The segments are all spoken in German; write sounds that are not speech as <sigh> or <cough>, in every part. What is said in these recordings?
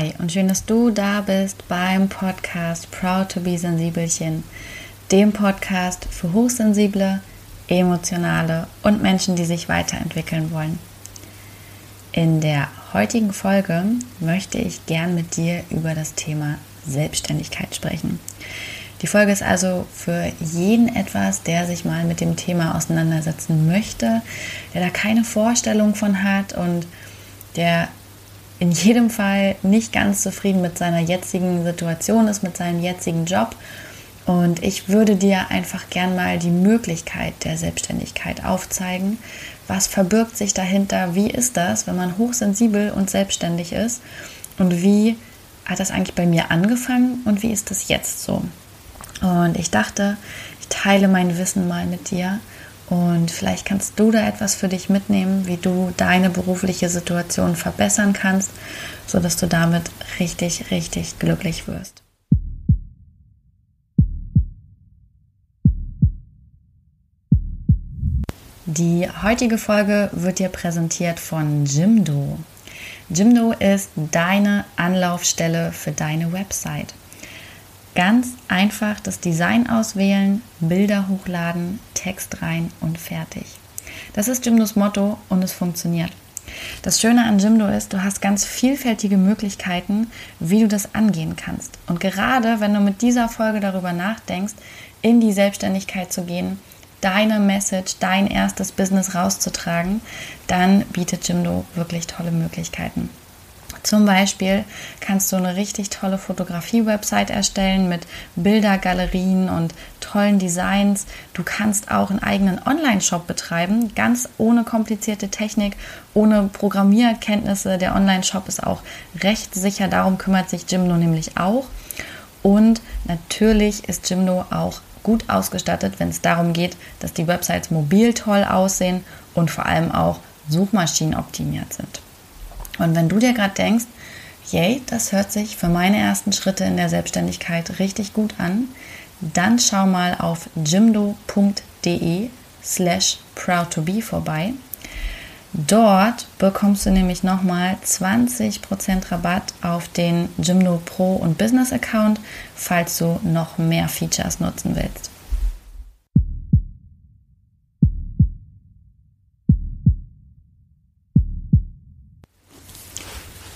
Hi und schön, dass du da bist beim Podcast Proud to be Sensibelchen, dem Podcast für hochsensible, emotionale und Menschen, die sich weiterentwickeln wollen. In der heutigen Folge möchte ich gern mit dir über das Thema Selbstständigkeit sprechen. Die Folge ist also für jeden etwas, der sich mal mit dem Thema auseinandersetzen möchte, der da keine Vorstellung von hat und der in jedem Fall nicht ganz zufrieden mit seiner jetzigen Situation ist, mit seinem jetzigen Job. Und ich würde dir einfach gern mal die Möglichkeit der Selbstständigkeit aufzeigen. Was verbirgt sich dahinter? Wie ist das, wenn man hochsensibel und selbstständig ist? Und wie hat das eigentlich bei mir angefangen und wie ist das jetzt so? Und ich dachte, ich teile mein Wissen mal mit dir und vielleicht kannst du da etwas für dich mitnehmen, wie du deine berufliche Situation verbessern kannst, sodass du damit richtig, richtig glücklich wirst. Die heutige Folge wird dir präsentiert von Jimdo. Jimdo ist deine Anlaufstelle für deine Website. Ganz einfach das Design auswählen, Bilder hochladen, Text rein und fertig. Das ist Jimdos Motto und es funktioniert. Das Schöne an Jimdo ist, du hast ganz vielfältige Möglichkeiten, wie du das angehen kannst. Und gerade wenn du mit dieser Folge darüber nachdenkst, in die Selbstständigkeit zu gehen, deine Message, dein erstes Business rauszutragen, dann bietet Jimdo wirklich tolle Möglichkeiten. Zum Beispiel kannst du eine richtig tolle Fotografie-Website erstellen mit Bildergalerien und tollen Designs. Du kannst auch einen eigenen Online-Shop betreiben, ganz ohne komplizierte Technik, ohne Programmierkenntnisse. Der Online-Shop ist auch recht sicher, darum kümmert sich Jimdo nämlich auch. Und natürlich ist Jimdo auch gut ausgestattet, wenn es darum geht, dass die Websites mobil toll aussehen und vor allem auch Suchmaschinen optimiert sind. Und wenn du dir gerade denkst, yay, das hört sich für meine ersten Schritte in der Selbstständigkeit richtig gut an, dann schau mal auf jimdo.de slash proud to be vorbei. Dort bekommst du nämlich nochmal 20% Rabatt auf den Jimdo Pro und Business Account, falls du noch mehr Features nutzen willst.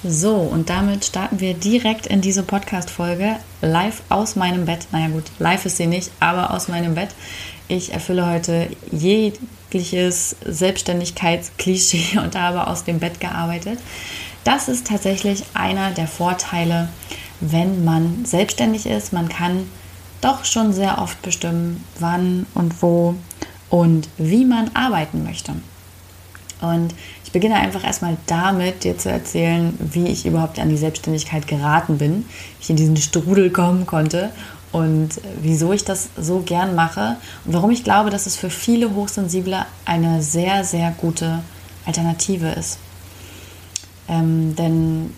So, und damit starten wir direkt in diese Podcast-Folge live aus meinem Bett. Naja, gut, live ist sie nicht, aber aus meinem Bett. Ich erfülle heute jegliches Selbstständigkeitsklischee <laughs> und habe aus dem Bett gearbeitet. Das ist tatsächlich einer der Vorteile, wenn man selbstständig ist. Man kann doch schon sehr oft bestimmen, wann und wo und wie man arbeiten möchte. Und beginne einfach erstmal damit, dir zu erzählen, wie ich überhaupt an die Selbstständigkeit geraten bin, wie ich in diesen Strudel kommen konnte und wieso ich das so gern mache und warum ich glaube, dass es für viele Hochsensible eine sehr, sehr gute Alternative ist. Ähm, denn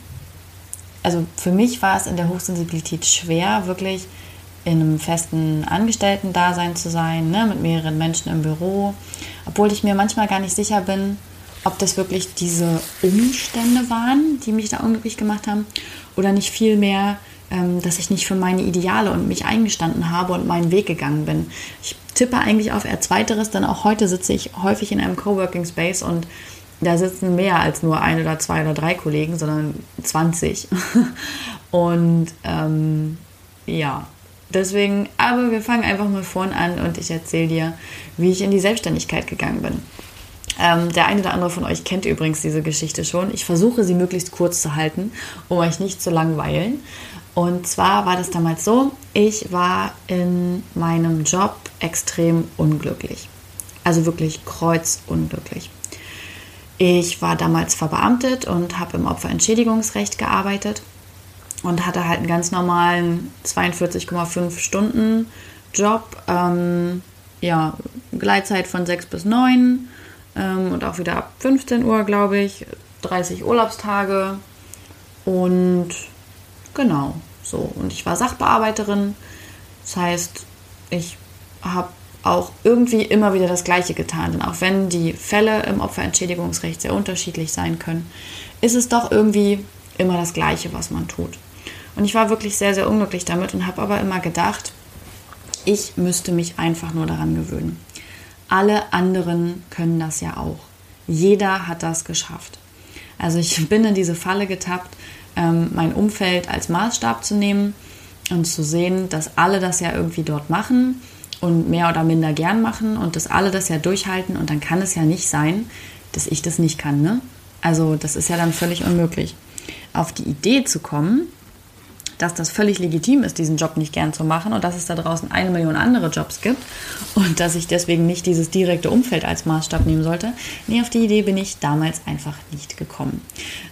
also für mich war es in der Hochsensibilität schwer, wirklich in einem festen Angestellten-Dasein zu sein, ne, mit mehreren Menschen im Büro, obwohl ich mir manchmal gar nicht sicher bin, ob das wirklich diese Umstände waren, die mich da unglücklich gemacht haben, oder nicht vielmehr, ähm, dass ich nicht für meine Ideale und mich eingestanden habe und meinen Weg gegangen bin. Ich tippe eigentlich auf eher Zweiteres, denn auch heute sitze ich häufig in einem Coworking Space und da sitzen mehr als nur ein oder zwei oder drei Kollegen, sondern 20. <laughs> und ähm, ja, deswegen, aber wir fangen einfach mal vorn an und ich erzähle dir, wie ich in die Selbstständigkeit gegangen bin. Ähm, der eine oder andere von euch kennt übrigens diese Geschichte schon. Ich versuche sie möglichst kurz zu halten, um euch nicht zu langweilen. Und zwar war das damals so, ich war in meinem Job extrem unglücklich. Also wirklich kreuzunglücklich. Ich war damals verbeamtet und habe im Opferentschädigungsrecht gearbeitet und hatte halt einen ganz normalen 42,5 Stunden Job. Ähm, ja, Gleitzeit von 6 bis 9 ähm, und auch wieder ab 15 Uhr, glaube ich. 30 Urlaubstage und genau so. Und ich war Sachbearbeiterin. Das heißt, ich habe auch irgendwie immer wieder das Gleiche getan. Denn auch wenn die Fälle im Opferentschädigungsrecht sehr unterschiedlich sein können, ist es doch irgendwie immer das Gleiche, was man tut. Und ich war wirklich sehr, sehr unglücklich damit und habe aber immer gedacht, ich müsste mich einfach nur daran gewöhnen. Alle anderen können das ja auch. Jeder hat das geschafft. Also ich bin in diese Falle getappt, ähm, mein Umfeld als Maßstab zu nehmen und zu sehen, dass alle das ja irgendwie dort machen und mehr oder minder gern machen und dass alle das ja durchhalten und dann kann es ja nicht sein, dass ich das nicht kann. Ne? Also das ist ja dann völlig unmöglich. Auf die Idee zu kommen, dass das völlig legitim ist, diesen Job nicht gern zu machen und dass es da draußen eine Million andere Jobs gibt und dass ich deswegen nicht dieses direkte Umfeld als Maßstab nehmen sollte. Nee, auf die Idee bin ich damals einfach nicht gekommen.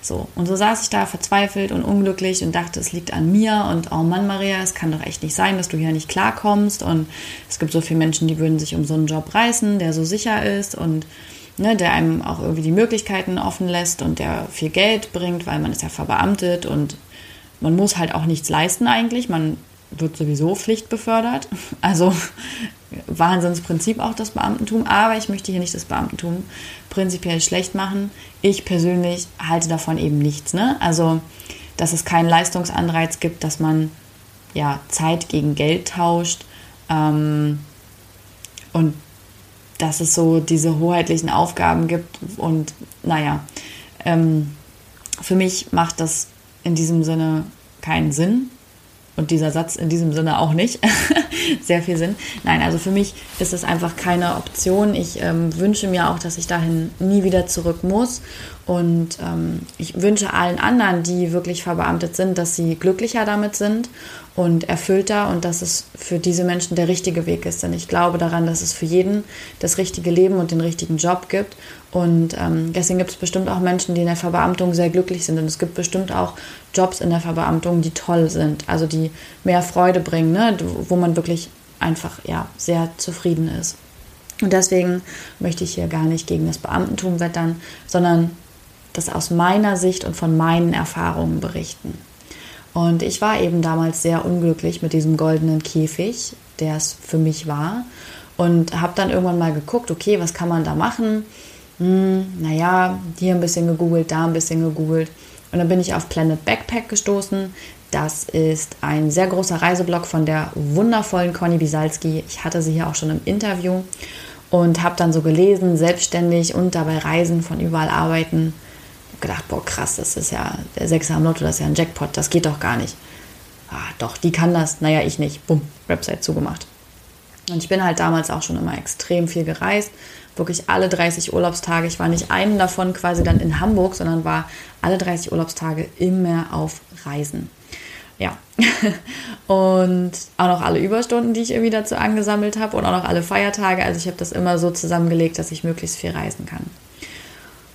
So, und so saß ich da verzweifelt und unglücklich und dachte, es liegt an mir und oh Mann, Maria, es kann doch echt nicht sein, dass du hier nicht klarkommst und es gibt so viele Menschen, die würden sich um so einen Job reißen, der so sicher ist und Ne, der einem auch irgendwie die Möglichkeiten offen lässt und der viel Geld bringt, weil man ist ja verbeamtet und man muss halt auch nichts leisten eigentlich. Man wird sowieso pflichtbefördert. <laughs> Also Wahnsinnsprinzip auch das Beamtentum. Aber ich möchte hier nicht das Beamtentum prinzipiell schlecht machen. Ich persönlich halte davon eben nichts. Ne? Also, dass es keinen Leistungsanreiz gibt, dass man ja, Zeit gegen Geld tauscht. Ähm, und dass es so diese hoheitlichen Aufgaben gibt. Und naja, ähm, für mich macht das in diesem Sinne keinen Sinn. Und dieser Satz in diesem Sinne auch nicht. <laughs> Sehr viel Sinn. Nein, also für mich ist es einfach keine Option. Ich ähm, wünsche mir auch, dass ich dahin nie wieder zurück muss. Und ähm, ich wünsche allen anderen, die wirklich verbeamtet sind, dass sie glücklicher damit sind und erfüllter und dass es für diese Menschen der richtige Weg ist. Denn ich glaube daran, dass es für jeden das richtige Leben und den richtigen Job gibt. Und ähm, deswegen gibt es bestimmt auch Menschen, die in der Verbeamtung sehr glücklich sind. Und es gibt bestimmt auch Jobs in der Verbeamtung, die toll sind, also die mehr Freude bringen, ne? wo man wirklich einfach ja, sehr zufrieden ist. Und deswegen möchte ich hier gar nicht gegen das Beamtentum wettern, sondern das aus meiner Sicht und von meinen Erfahrungen berichten. Und ich war eben damals sehr unglücklich mit diesem goldenen Käfig, der es für mich war. Und habe dann irgendwann mal geguckt, okay, was kann man da machen? Hm, naja, hier ein bisschen gegoogelt, da ein bisschen gegoogelt. Und dann bin ich auf Planet Backpack gestoßen. Das ist ein sehr großer Reiseblog von der wundervollen Conny Bisalski. Ich hatte sie hier auch schon im Interview und habe dann so gelesen, selbstständig und dabei reisen, von überall arbeiten gedacht, boah, krass, das ist ja der Sechser am Lotto, das ist ja ein Jackpot, das geht doch gar nicht. Ah, doch, die kann das. Naja, ich nicht. Bumm, Website zugemacht. Und ich bin halt damals auch schon immer extrem viel gereist. Wirklich alle 30 Urlaubstage. Ich war nicht einen davon quasi dann in Hamburg, sondern war alle 30 Urlaubstage immer auf Reisen. Ja. <laughs> und auch noch alle Überstunden, die ich irgendwie dazu angesammelt habe und auch noch alle Feiertage. Also ich habe das immer so zusammengelegt, dass ich möglichst viel reisen kann.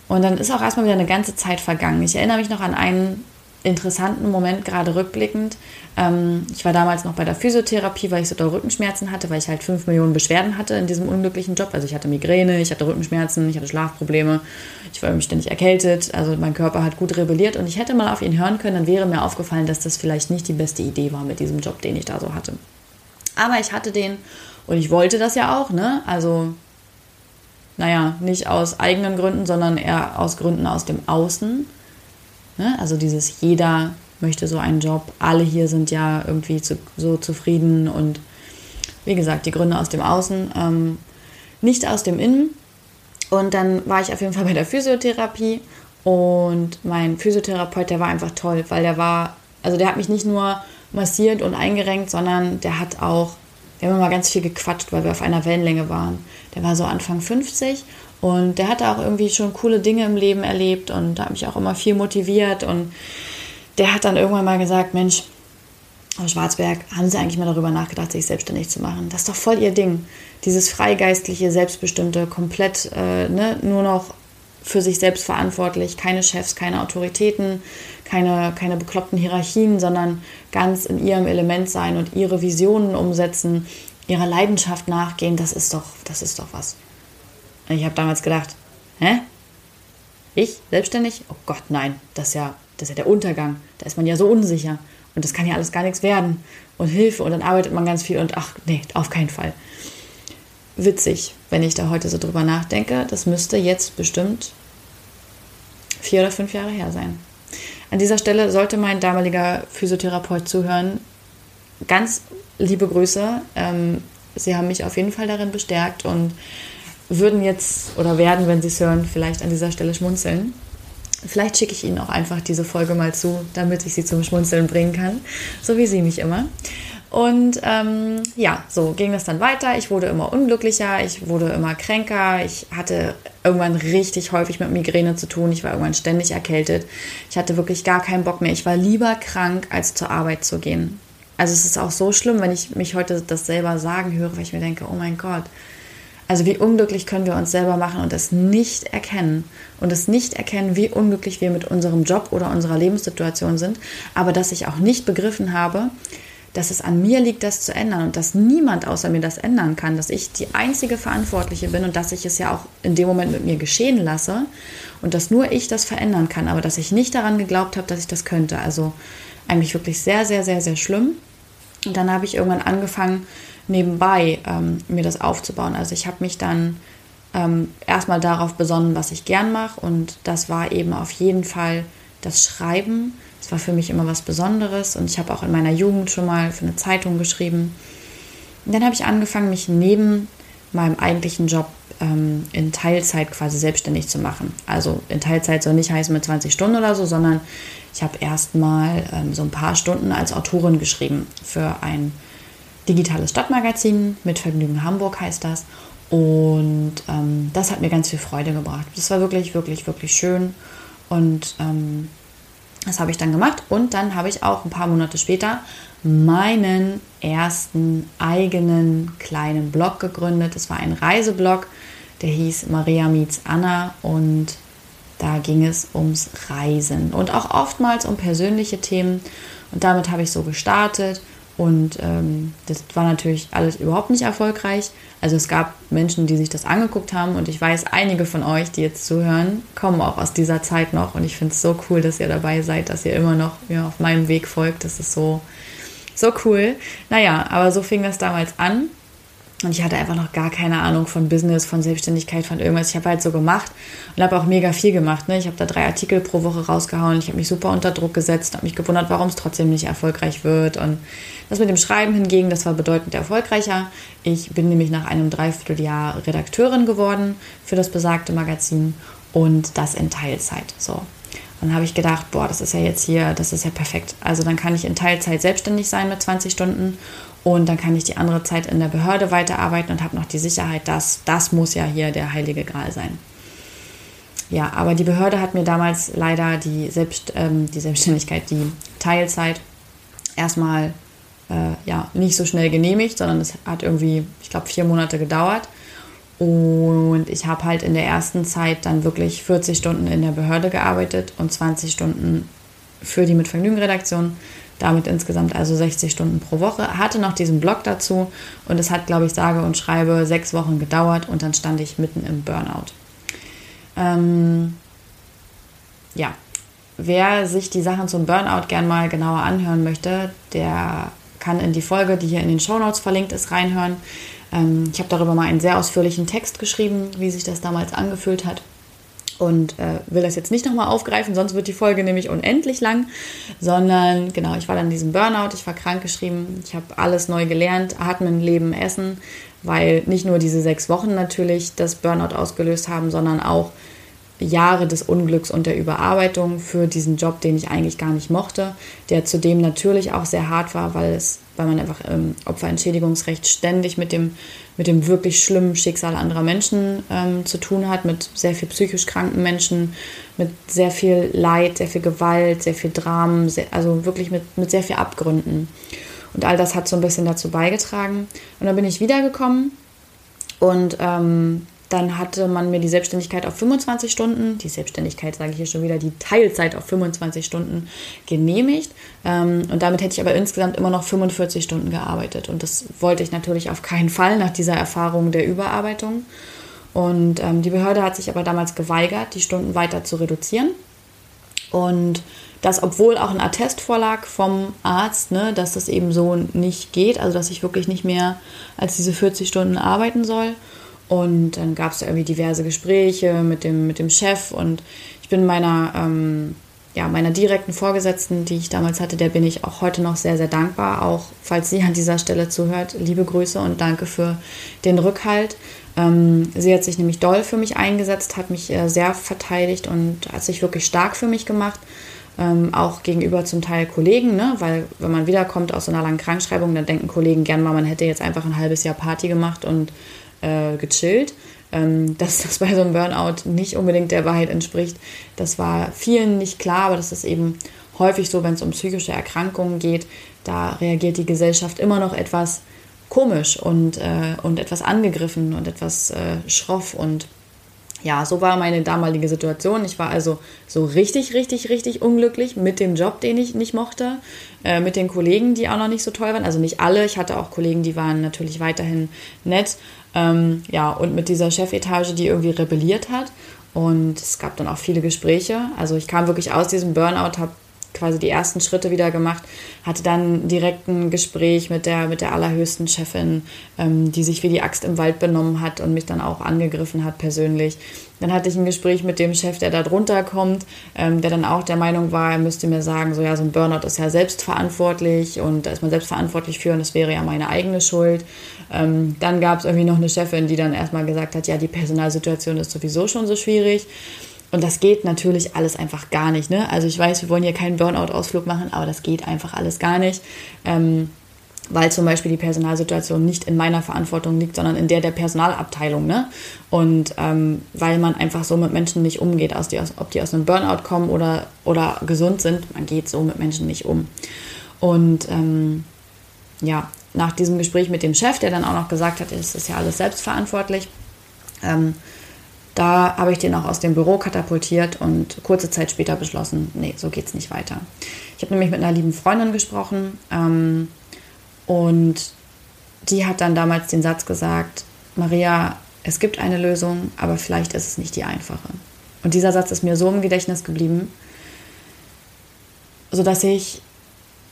Und dann ist auch erstmal wieder eine ganze Zeit vergangen. Ich erinnere mich noch an einen interessanten Moment, gerade rückblickend. Ähm, ich war damals noch bei der Physiotherapie, weil ich so doll Rückenschmerzen hatte, weil ich halt fünf Millionen Beschwerden hatte in diesem unglücklichen Job. Also ich hatte Migräne, ich hatte Rückenschmerzen, ich hatte Schlafprobleme, ich war ständig erkältet, also mein Körper hat gut rebelliert und ich hätte mal auf ihn hören können, dann wäre mir aufgefallen, dass das vielleicht nicht die beste Idee war mit diesem Job, den ich da so hatte. Aber ich hatte den und ich wollte das ja auch, ne? Also naja, nicht aus eigenen Gründen, sondern eher aus Gründen aus dem Außen. Ne? Also dieses jeder möchte so einen Job, alle hier sind ja irgendwie zu, so zufrieden und wie gesagt, die Gründe aus dem Außen, ähm, nicht aus dem Innen. Und dann war ich auf jeden Fall bei der Physiotherapie und mein Physiotherapeut, der war einfach toll, weil der war, also der hat mich nicht nur massiert und eingerenkt, sondern der hat auch wir haben immer ganz viel gequatscht, weil wir auf einer Wellenlänge waren. Der war so Anfang 50 und der hatte auch irgendwie schon coole Dinge im Leben erlebt und hat mich auch immer viel motiviert. Und der hat dann irgendwann mal gesagt: Mensch, Frau Schwarzberg, haben Sie eigentlich mal darüber nachgedacht, sich selbstständig zu machen? Das ist doch voll Ihr Ding. Dieses freigeistliche, selbstbestimmte, komplett äh, ne, nur noch für sich selbst verantwortlich, keine Chefs, keine Autoritäten, keine, keine bekloppten Hierarchien, sondern ganz in ihrem Element sein und ihre Visionen umsetzen, ihrer Leidenschaft nachgehen, das ist doch, das ist doch was. ich habe damals gedacht, hä? Ich selbstständig? Oh Gott, nein, das ist ja, das ist ja der Untergang. Da ist man ja so unsicher und das kann ja alles gar nichts werden und Hilfe und dann arbeitet man ganz viel und ach nee, auf keinen Fall. Witzig, wenn ich da heute so drüber nachdenke. Das müsste jetzt bestimmt vier oder fünf Jahre her sein. An dieser Stelle sollte mein damaliger Physiotherapeut zuhören. Ganz liebe Grüße. Ähm, Sie haben mich auf jeden Fall darin bestärkt und würden jetzt oder werden, wenn Sie es hören, vielleicht an dieser Stelle schmunzeln. Vielleicht schicke ich Ihnen auch einfach diese Folge mal zu, damit ich Sie zum Schmunzeln bringen kann, so wie Sie mich immer. Und ähm, ja, so ging es dann weiter. Ich wurde immer unglücklicher, ich wurde immer kränker. Ich hatte irgendwann richtig häufig mit Migräne zu tun. Ich war irgendwann ständig erkältet. Ich hatte wirklich gar keinen Bock mehr. Ich war lieber krank, als zur Arbeit zu gehen. Also es ist auch so schlimm, wenn ich mich heute das selber sagen höre, weil ich mir denke, oh mein Gott, also wie unglücklich können wir uns selber machen und das nicht erkennen. Und das nicht erkennen, wie unglücklich wir mit unserem Job oder unserer Lebenssituation sind, aber dass ich auch nicht begriffen habe, dass es an mir liegt, das zu ändern. Und dass niemand außer mir das ändern kann, dass ich die einzige Verantwortliche bin und dass ich es ja auch in dem Moment mit mir geschehen lasse. Und dass nur ich das verändern kann, aber dass ich nicht daran geglaubt habe, dass ich das könnte. Also eigentlich wirklich sehr, sehr, sehr, sehr schlimm. Und dann habe ich irgendwann angefangen, nebenbei ähm, mir das aufzubauen. Also ich habe mich dann ähm, erstmal darauf besonnen, was ich gern mache. Und das war eben auf jeden Fall das Schreiben. Das war für mich immer was Besonderes. Und ich habe auch in meiner Jugend schon mal für eine Zeitung geschrieben. Und dann habe ich angefangen, mich neben meinem eigentlichen Job ähm, in Teilzeit quasi selbstständig zu machen. Also in Teilzeit soll nicht heißen mit 20 Stunden oder so, sondern ich habe erstmal ähm, so ein paar Stunden als Autorin geschrieben für ein digitales Stadtmagazin mit Vergnügen Hamburg heißt das. Und ähm, das hat mir ganz viel Freude gebracht. Das war wirklich, wirklich, wirklich schön. Und ähm, das habe ich dann gemacht. Und dann habe ich auch ein paar Monate später meinen ersten eigenen kleinen Blog gegründet. Das war ein Reiseblog, der hieß Maria Meets Anna. Und da ging es ums Reisen und auch oftmals um persönliche Themen. Und damit habe ich so gestartet. Und ähm, das war natürlich alles überhaupt nicht erfolgreich. Also es gab Menschen, die sich das angeguckt haben. Und ich weiß, einige von euch, die jetzt zuhören, kommen auch aus dieser Zeit noch. Und ich finde es so cool, dass ihr dabei seid, dass ihr immer noch ja, auf meinem Weg folgt. Das ist so, so cool. Naja, aber so fing das damals an. Und ich hatte einfach noch gar keine Ahnung von Business, von Selbstständigkeit, von irgendwas. Ich habe halt so gemacht und habe auch mega viel gemacht. Ne? Ich habe da drei Artikel pro Woche rausgehauen. Ich habe mich super unter Druck gesetzt, habe mich gewundert, warum es trotzdem nicht erfolgreich wird. Und das mit dem Schreiben hingegen, das war bedeutend erfolgreicher. Ich bin nämlich nach einem Dreivierteljahr Redakteurin geworden für das besagte Magazin und das in Teilzeit. So. Dann habe ich gedacht, boah, das ist ja jetzt hier, das ist ja perfekt. Also dann kann ich in Teilzeit selbstständig sein mit 20 Stunden und dann kann ich die andere Zeit in der Behörde weiterarbeiten und habe noch die Sicherheit, dass das muss ja hier der heilige Gral sein. Ja, aber die Behörde hat mir damals leider die, Selbst, ähm, die Selbstständigkeit, die Teilzeit erstmal äh, ja, nicht so schnell genehmigt, sondern es hat irgendwie, ich glaube, vier Monate gedauert. Und ich habe halt in der ersten Zeit dann wirklich 40 Stunden in der Behörde gearbeitet und 20 Stunden für die Mit Vergnügen Redaktion. Damit insgesamt also 60 Stunden pro Woche. Hatte noch diesen Blog dazu und es hat, glaube ich, sage und schreibe sechs Wochen gedauert und dann stand ich mitten im Burnout. Ähm, ja, wer sich die Sachen zum Burnout gern mal genauer anhören möchte, der kann in die Folge, die hier in den Show Notes verlinkt ist, reinhören. Ähm, ich habe darüber mal einen sehr ausführlichen Text geschrieben, wie sich das damals angefühlt hat. Und äh, will das jetzt nicht nochmal aufgreifen, sonst wird die Folge nämlich unendlich lang. Sondern genau, ich war dann in diesem Burnout, ich war krankgeschrieben, ich habe alles neu gelernt, atmen, leben, essen, weil nicht nur diese sechs Wochen natürlich das Burnout ausgelöst haben, sondern auch Jahre des Unglücks und der Überarbeitung für diesen Job, den ich eigentlich gar nicht mochte, der zudem natürlich auch sehr hart war, weil es, weil man einfach im Opferentschädigungsrecht ständig mit dem, mit dem wirklich schlimmen Schicksal anderer Menschen ähm, zu tun hat, mit sehr viel psychisch kranken Menschen, mit sehr viel Leid, sehr viel Gewalt, sehr viel Dramen, sehr, also wirklich mit, mit sehr viel Abgründen. Und all das hat so ein bisschen dazu beigetragen. Und dann bin ich wiedergekommen und ähm, dann hatte man mir die Selbstständigkeit auf 25 Stunden, die Selbstständigkeit sage ich hier schon wieder, die Teilzeit auf 25 Stunden genehmigt. Ähm, und damit hätte ich aber insgesamt immer noch 45 Stunden gearbeitet. Und das wollte ich natürlich auf keinen Fall nach dieser Erfahrung der Überarbeitung. Und ähm, die Behörde hat sich aber damals geweigert, die Stunden weiter zu reduzieren. Und das, obwohl auch ein Attest vorlag vom Arzt, ne, dass das eben so nicht geht, also dass ich wirklich nicht mehr als diese 40 Stunden arbeiten soll. Und dann gab es irgendwie diverse Gespräche mit dem, mit dem Chef und ich bin meiner, ähm, ja, meiner direkten Vorgesetzten, die ich damals hatte, der bin ich auch heute noch sehr, sehr dankbar. Auch falls sie an dieser Stelle zuhört, liebe Grüße und danke für den Rückhalt. Ähm, sie hat sich nämlich doll für mich eingesetzt, hat mich äh, sehr verteidigt und hat sich wirklich stark für mich gemacht. Ähm, auch gegenüber zum Teil Kollegen, ne? weil wenn man wiederkommt aus so einer langen Krankschreibung, dann denken Kollegen gern mal, man hätte jetzt einfach ein halbes Jahr Party gemacht und äh, gechillt ähm, dass das bei so einem Burnout nicht unbedingt der Wahrheit entspricht. Das war vielen nicht klar, aber das ist eben häufig so, wenn es um psychische Erkrankungen geht. Da reagiert die Gesellschaft immer noch etwas komisch und, äh, und etwas angegriffen und etwas äh, schroff und ja, so war meine damalige Situation. Ich war also so richtig, richtig, richtig unglücklich mit dem Job, den ich nicht mochte, äh, mit den Kollegen, die auch noch nicht so toll waren. Also nicht alle. Ich hatte auch Kollegen, die waren natürlich weiterhin nett. Ähm, ja, und mit dieser Chefetage, die irgendwie rebelliert hat. Und es gab dann auch viele Gespräche. Also ich kam wirklich aus diesem Burnout, habe quasi die ersten Schritte wieder gemacht, hatte dann direkt ein Gespräch mit der, mit der allerhöchsten Chefin, ähm, die sich wie die Axt im Wald benommen hat und mich dann auch angegriffen hat persönlich. Dann hatte ich ein Gespräch mit dem Chef, der da drunter kommt, ähm, der dann auch der Meinung war, er müsste mir sagen, so ja, so ein Burnout ist ja selbstverantwortlich und da ist man selbstverantwortlich für und das wäre ja meine eigene Schuld. Ähm, dann gab es irgendwie noch eine Chefin, die dann erstmal gesagt hat, ja, die Personalsituation ist sowieso schon so schwierig. Und das geht natürlich alles einfach gar nicht. Ne? Also ich weiß, wir wollen hier keinen Burnout-Ausflug machen, aber das geht einfach alles gar nicht. Ähm, weil zum Beispiel die Personalsituation nicht in meiner Verantwortung liegt, sondern in der der Personalabteilung. Ne? Und ähm, weil man einfach so mit Menschen nicht umgeht, aus die, ob die aus einem Burnout kommen oder, oder gesund sind, man geht so mit Menschen nicht um. Und ähm, ja, nach diesem Gespräch mit dem Chef, der dann auch noch gesagt hat, es ist ja alles selbstverantwortlich, ähm, da habe ich den auch aus dem Büro katapultiert und kurze Zeit später beschlossen, nee, so geht es nicht weiter. Ich habe nämlich mit einer lieben Freundin gesprochen ähm, und die hat dann damals den Satz gesagt, Maria, es gibt eine Lösung, aber vielleicht ist es nicht die einfache. Und dieser Satz ist mir so im Gedächtnis geblieben, sodass ich,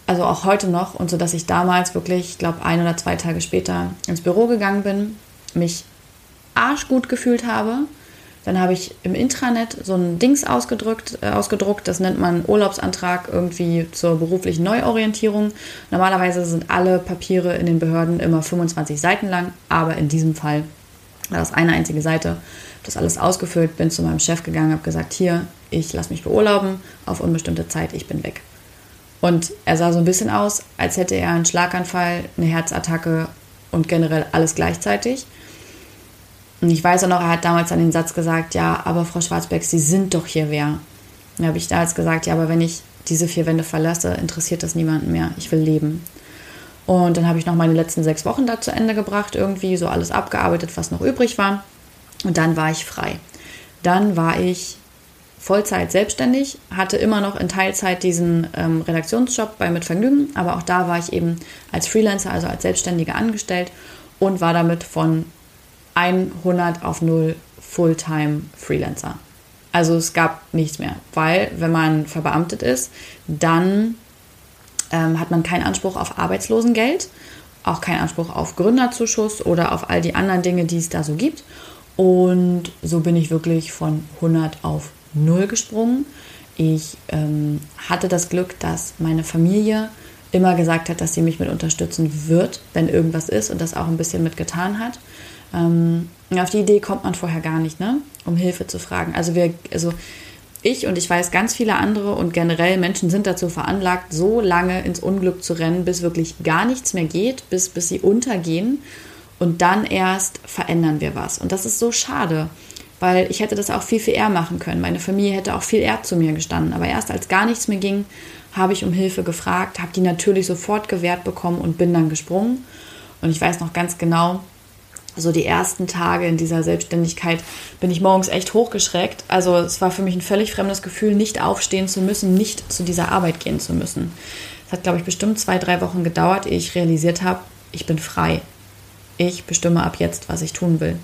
also auch heute noch, und sodass ich damals wirklich, ich glaube, ein oder zwei Tage später ins Büro gegangen bin, mich arschgut gefühlt habe dann habe ich im Intranet so ein Dings ausgedrückt, äh, ausgedruckt, das nennt man Urlaubsantrag irgendwie zur beruflichen Neuorientierung. Normalerweise sind alle Papiere in den Behörden immer 25 Seiten lang, aber in diesem Fall war das eine einzige Seite. Das alles ausgefüllt, bin zu meinem Chef gegangen, habe gesagt, hier, ich lasse mich beurlauben auf unbestimmte Zeit, ich bin weg. Und er sah so ein bisschen aus, als hätte er einen Schlaganfall, eine Herzattacke und generell alles gleichzeitig. Und ich weiß auch noch, er hat damals dann den Satz gesagt, ja, aber Frau Schwarzbeck, Sie sind doch hier wer. Dann habe ich damals gesagt, ja, aber wenn ich diese vier Wände verlasse, interessiert das niemanden mehr. Ich will leben. Und dann habe ich noch meine letzten sechs Wochen da zu Ende gebracht, irgendwie so alles abgearbeitet, was noch übrig war. Und dann war ich frei. Dann war ich Vollzeit selbstständig, hatte immer noch in Teilzeit diesen ähm, Redaktionsjob bei Mit Vergnügen, aber auch da war ich eben als Freelancer, also als Selbstständige angestellt und war damit von 100 auf 0 Fulltime Freelancer. Also es gab nichts mehr, weil wenn man verbeamtet ist, dann ähm, hat man keinen Anspruch auf Arbeitslosengeld, auch keinen Anspruch auf Gründerzuschuss oder auf all die anderen Dinge, die es da so gibt. Und so bin ich wirklich von 100 auf 0 gesprungen. Ich ähm, hatte das Glück, dass meine Familie immer gesagt hat, dass sie mich mit unterstützen wird, wenn irgendwas ist und das auch ein bisschen mitgetan hat. Ähm, auf die Idee kommt man vorher gar nicht, ne? um Hilfe zu fragen. Also wir, also ich und ich weiß ganz viele andere und generell Menschen sind dazu veranlagt, so lange ins Unglück zu rennen, bis wirklich gar nichts mehr geht, bis, bis sie untergehen und dann erst verändern wir was. Und das ist so schade, weil ich hätte das auch viel, viel eher machen können. Meine Familie hätte auch viel eher zu mir gestanden. Aber erst als gar nichts mehr ging, habe ich um Hilfe gefragt, habe die natürlich sofort gewährt bekommen und bin dann gesprungen. Und ich weiß noch ganz genau, so die ersten Tage in dieser Selbstständigkeit bin ich morgens echt hochgeschreckt. Also es war für mich ein völlig fremdes Gefühl, nicht aufstehen zu müssen, nicht zu dieser Arbeit gehen zu müssen. Es hat, glaube ich, bestimmt zwei, drei Wochen gedauert, ehe ich realisiert habe, ich bin frei. Ich bestimme ab jetzt, was ich tun will.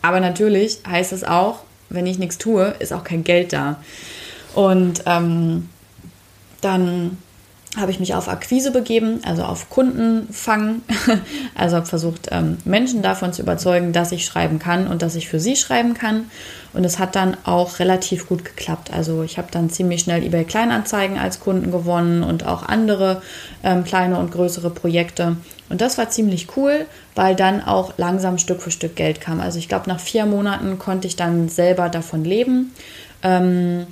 Aber natürlich heißt es auch, wenn ich nichts tue, ist auch kein Geld da. Und ähm, dann habe ich mich auf Akquise begeben, also auf Kundenfang. <laughs> Also habe versucht, ähm, Menschen davon zu überzeugen, dass ich schreiben kann und dass ich für sie schreiben kann. Und es hat dann auch relativ gut geklappt. Also ich habe dann ziemlich schnell eBay Kleinanzeigen als Kunden gewonnen und auch andere ähm, kleine und größere Projekte. Und das war ziemlich cool, weil dann auch langsam Stück für Stück Geld kam. Also ich glaube, nach vier Monaten konnte ich dann selber davon leben. Ähm,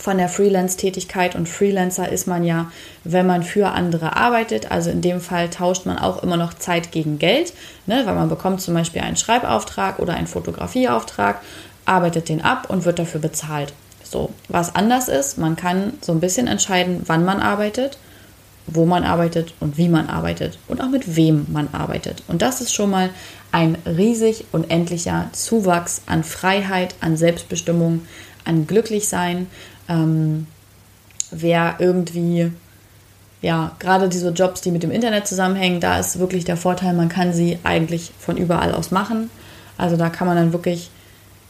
von der Freelance-Tätigkeit und Freelancer ist man ja, wenn man für andere arbeitet. Also in dem Fall tauscht man auch immer noch Zeit gegen Geld, ne? weil man bekommt zum Beispiel einen Schreibauftrag oder einen Fotografieauftrag, arbeitet den ab und wird dafür bezahlt. So, was anders ist, man kann so ein bisschen entscheiden, wann man arbeitet, wo man arbeitet und wie man arbeitet und auch mit wem man arbeitet. Und das ist schon mal ein riesig unendlicher Zuwachs an Freiheit, an Selbstbestimmung, an Glücklichsein ähm, wer irgendwie, ja, gerade diese Jobs, die mit dem Internet zusammenhängen, da ist wirklich der Vorteil, man kann sie eigentlich von überall aus machen. Also da kann man dann wirklich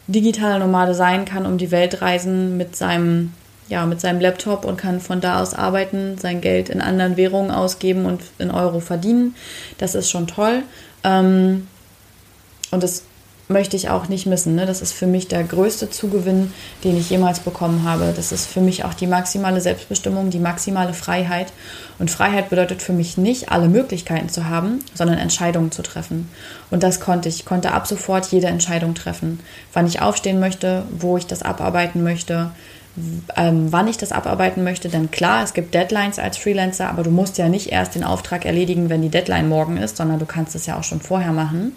digitaler Nomade sein, kann um die Welt reisen mit seinem, ja, mit seinem Laptop und kann von da aus arbeiten, sein Geld in anderen Währungen ausgeben und in Euro verdienen. Das ist schon toll. Ähm, und das möchte ich auch nicht missen. Ne? Das ist für mich der größte Zugewinn, den ich jemals bekommen habe. Das ist für mich auch die maximale Selbstbestimmung, die maximale Freiheit. Und Freiheit bedeutet für mich nicht, alle Möglichkeiten zu haben, sondern Entscheidungen zu treffen. Und das konnte ich. Ich konnte ab sofort jede Entscheidung treffen. Wann ich aufstehen möchte, wo ich das abarbeiten möchte, ähm, wann ich das abarbeiten möchte. Denn klar, es gibt Deadlines als Freelancer, aber du musst ja nicht erst den Auftrag erledigen, wenn die Deadline morgen ist, sondern du kannst es ja auch schon vorher machen.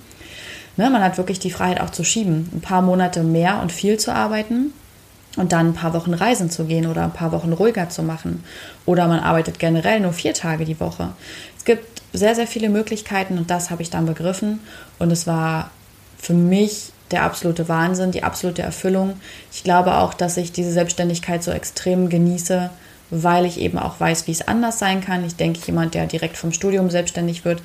Ne, man hat wirklich die Freiheit auch zu schieben, ein paar Monate mehr und viel zu arbeiten und dann ein paar Wochen reisen zu gehen oder ein paar Wochen ruhiger zu machen. Oder man arbeitet generell nur vier Tage die Woche. Es gibt sehr, sehr viele Möglichkeiten und das habe ich dann begriffen. Und es war für mich der absolute Wahnsinn, die absolute Erfüllung. Ich glaube auch, dass ich diese Selbstständigkeit so extrem genieße, weil ich eben auch weiß, wie es anders sein kann. Ich denke, jemand, der direkt vom Studium selbstständig wird,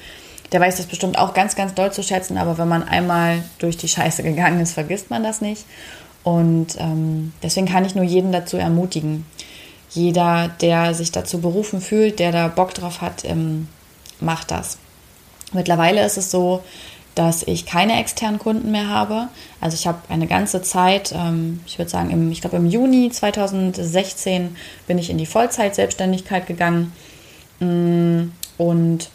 der weiß das bestimmt auch ganz, ganz doll zu schätzen, aber wenn man einmal durch die Scheiße gegangen ist, vergisst man das nicht. Und ähm, deswegen kann ich nur jeden dazu ermutigen. Jeder, der sich dazu berufen fühlt, der da Bock drauf hat, ähm, macht das. Mittlerweile ist es so, dass ich keine externen Kunden mehr habe. Also ich habe eine ganze Zeit, ähm, ich würde sagen, im, ich glaube im Juni 2016 bin ich in die Vollzeit-Selbstständigkeit gegangen. Mm, und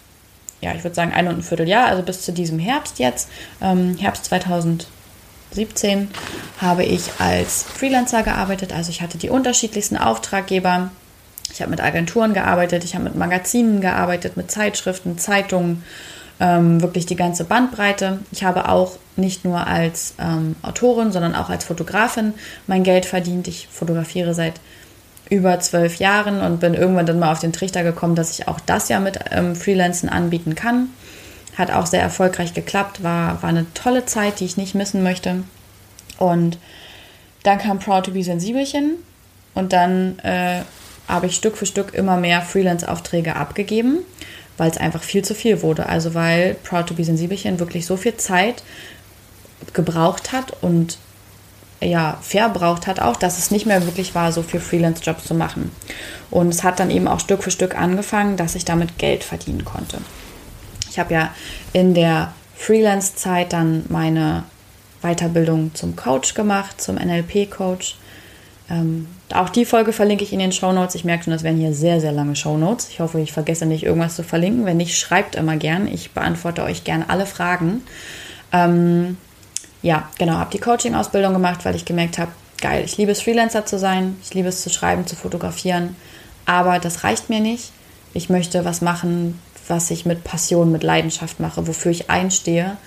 ja, ich würde sagen, ein und ein Vierteljahr, also bis zu diesem Herbst jetzt, ähm, Herbst 2017, habe ich als Freelancer gearbeitet. Also ich hatte die unterschiedlichsten Auftraggeber. Ich habe mit Agenturen gearbeitet, ich habe mit Magazinen gearbeitet, mit Zeitschriften, Zeitungen, ähm, wirklich die ganze Bandbreite. Ich habe auch nicht nur als ähm, Autorin, sondern auch als Fotografin mein Geld verdient. Ich fotografiere seit über zwölf Jahren und bin irgendwann dann mal auf den Trichter gekommen, dass ich auch das ja mit ähm, Freelancen anbieten kann. Hat auch sehr erfolgreich geklappt, war, war eine tolle Zeit, die ich nicht missen möchte. Und dann kam Proud to be Sensibelchen und dann äh, habe ich Stück für Stück immer mehr Freelance-Aufträge abgegeben, weil es einfach viel zu viel wurde. Also weil Proud to be Sensibelchen wirklich so viel Zeit gebraucht hat und ja, verbraucht hat, auch, dass es nicht mehr wirklich war, so viel Freelance-Jobs zu machen. Und es hat dann eben auch Stück für Stück angefangen, dass ich damit Geld verdienen konnte. Ich habe ja in der Freelance-Zeit dann meine Weiterbildung zum Coach gemacht, zum NLP-Coach. Ähm, auch die Folge verlinke ich in den Show Notes. Ich merke schon, das werden hier sehr, sehr lange Show Notes. Ich hoffe, ich vergesse nicht, irgendwas zu verlinken. Wenn nicht, schreibt immer gern. Ich beantworte euch gern alle Fragen. Ähm, ja, genau, habe die Coaching-Ausbildung gemacht, weil ich gemerkt habe, geil, ich liebe es, Freelancer zu sein, ich liebe es zu schreiben, zu fotografieren, aber das reicht mir nicht. Ich möchte was machen, was ich mit Passion, mit Leidenschaft mache, wofür ich einstehe,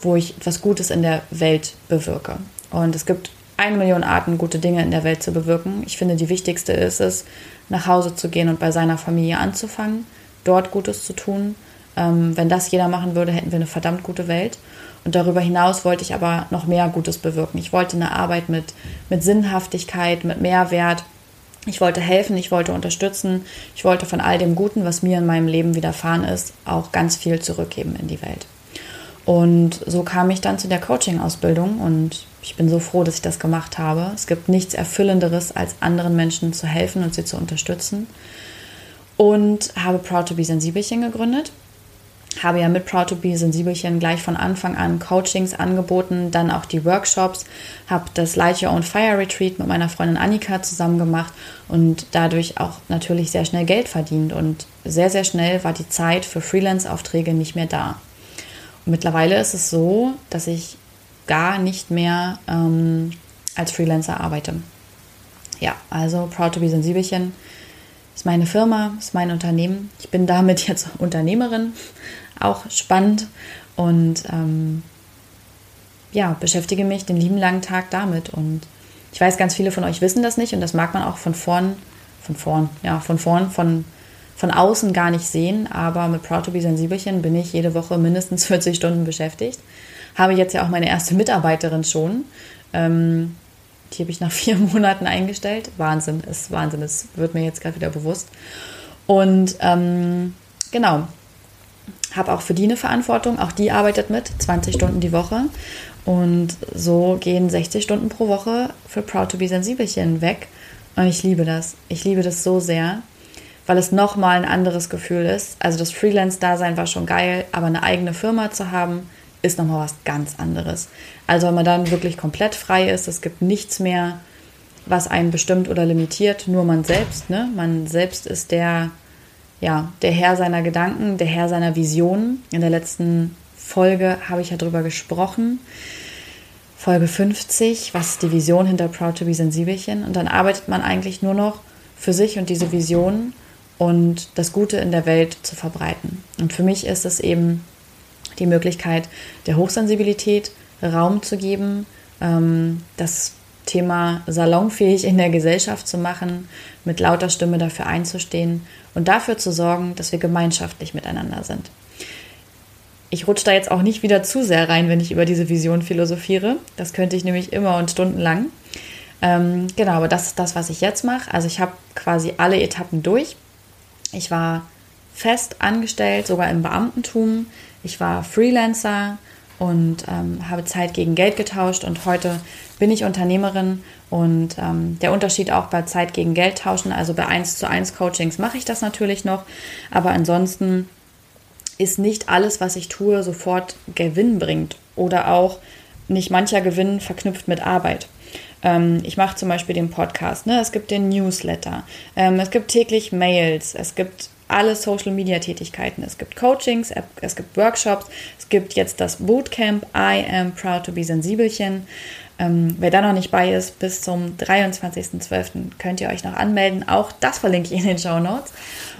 wo ich etwas Gutes in der Welt bewirke. Und es gibt eine Million Arten, gute Dinge in der Welt zu bewirken. Ich finde, die wichtigste ist es, nach Hause zu gehen und bei seiner Familie anzufangen, dort Gutes zu tun. Ähm, wenn das jeder machen würde, hätten wir eine verdammt gute Welt. Und darüber hinaus wollte ich aber noch mehr Gutes bewirken. Ich wollte eine Arbeit mit, mit Sinnhaftigkeit, mit Mehrwert. Ich wollte helfen, ich wollte unterstützen. Ich wollte von all dem Guten, was mir in meinem Leben widerfahren ist, auch ganz viel zurückgeben in die Welt. Und so kam ich dann zu der Coaching-Ausbildung und ich bin so froh, dass ich das gemacht habe. Es gibt nichts Erfüllenderes, als anderen Menschen zu helfen und sie zu unterstützen. und habe Proud to be Sensibelchen gegründet. Habe ja mit Proud to be Sensibelchen gleich von Anfang an Coachings angeboten, dann auch die Workshops, habe das Light Your Own Fire Retreat mit meiner Freundin Annika zusammen gemacht und dadurch auch natürlich sehr schnell Geld verdient und sehr, sehr schnell war die Zeit für Freelance-Aufträge nicht mehr da. Und mittlerweile ist es so, dass ich gar nicht mehr ähm, als Freelancer arbeite. Ja, also Proud to be Sensibelchen ist meine Firma, ist mein Unternehmen. Ich bin damit jetzt Unternehmerin, auch spannend und ähm, ja, beschäftige mich den lieben langen Tag damit. Und ich weiß, ganz viele von euch wissen das nicht und das mag man auch von vorn, von vorn, ja, von vorn, von, von außen gar nicht sehen. Aber mit Proud to be Sensibelchen bin ich jede Woche mindestens <laughs> 40 Stunden beschäftigt. Habe jetzt ja auch meine erste Mitarbeiterin schon. Ähm, die habe ich nach <laughs> vier Monaten eingestellt. Wahnsinn, ist Wahnsinn, das wird mir jetzt gerade wieder bewusst. Und ähm, genau, habe auch für die eine Verantwortung. Auch die arbeitet mit, 20 Stunden die Woche. Und so gehen 60 Stunden pro Woche für Proud to be Sensibelchen weg. Und ich liebe das. Ich liebe das so sehr, weil es nochmal ein anderes Gefühl ist. Also das Freelance-Dasein war schon geil, aber eine eigene Firma zu haben, ist nochmal was ganz anderes. Also wenn man dann wirklich komplett frei ist, es gibt nichts mehr, was einen bestimmt oder limitiert, nur man selbst. Ne? Man selbst ist der, ja, der Herr seiner Gedanken, der Herr seiner Visionen. In der letzten Folge habe ich ja darüber gesprochen. Folge 50, was ist die Vision hinter Proud to be Sensibelchen? Und dann arbeitet man eigentlich nur noch für sich und diese Vision und das Gute in der Welt zu verbreiten. Und für mich ist es eben die Möglichkeit der Hochsensibilität Raum zu geben, ähm, das Thema salonfähig in der Gesellschaft zu machen, mit lauter Stimme dafür einzustehen und dafür zu sorgen, dass wir gemeinschaftlich miteinander sind. Ich rutsche da jetzt auch nicht wieder zu sehr rein, wenn ich über diese Vision philosophiere. Das könnte ich nämlich immer und stundenlang. Ähm, genau, aber das ist das, was ich jetzt mache. Also ich habe quasi alle Etappen durch. Ich war fest angestellt, sogar im Beamtentum. Ich war Freelancer und ähm, habe Zeit gegen Geld getauscht. Und heute bin ich Unternehmerin und ähm, der Unterschied auch bei Zeit gegen Geld tauschen, also bei 1 zu 1 Coachings mache ich das natürlich noch, aber ansonsten ist nicht alles, was ich tue, sofort Gewinn bringt oder auch nicht mancher Gewinn verknüpft mit Arbeit. Ähm, ich mache zum Beispiel den Podcast, ne? es gibt den Newsletter, ähm, es gibt täglich Mails, es gibt alle Social-Media-Tätigkeiten. Es gibt Coachings, es gibt Workshops, es gibt jetzt das Bootcamp I Am Proud to be Sensibelchen. Ähm, wer da noch nicht bei ist, bis zum 23.12. könnt ihr euch noch anmelden. Auch das verlinke ich in den Show Notes.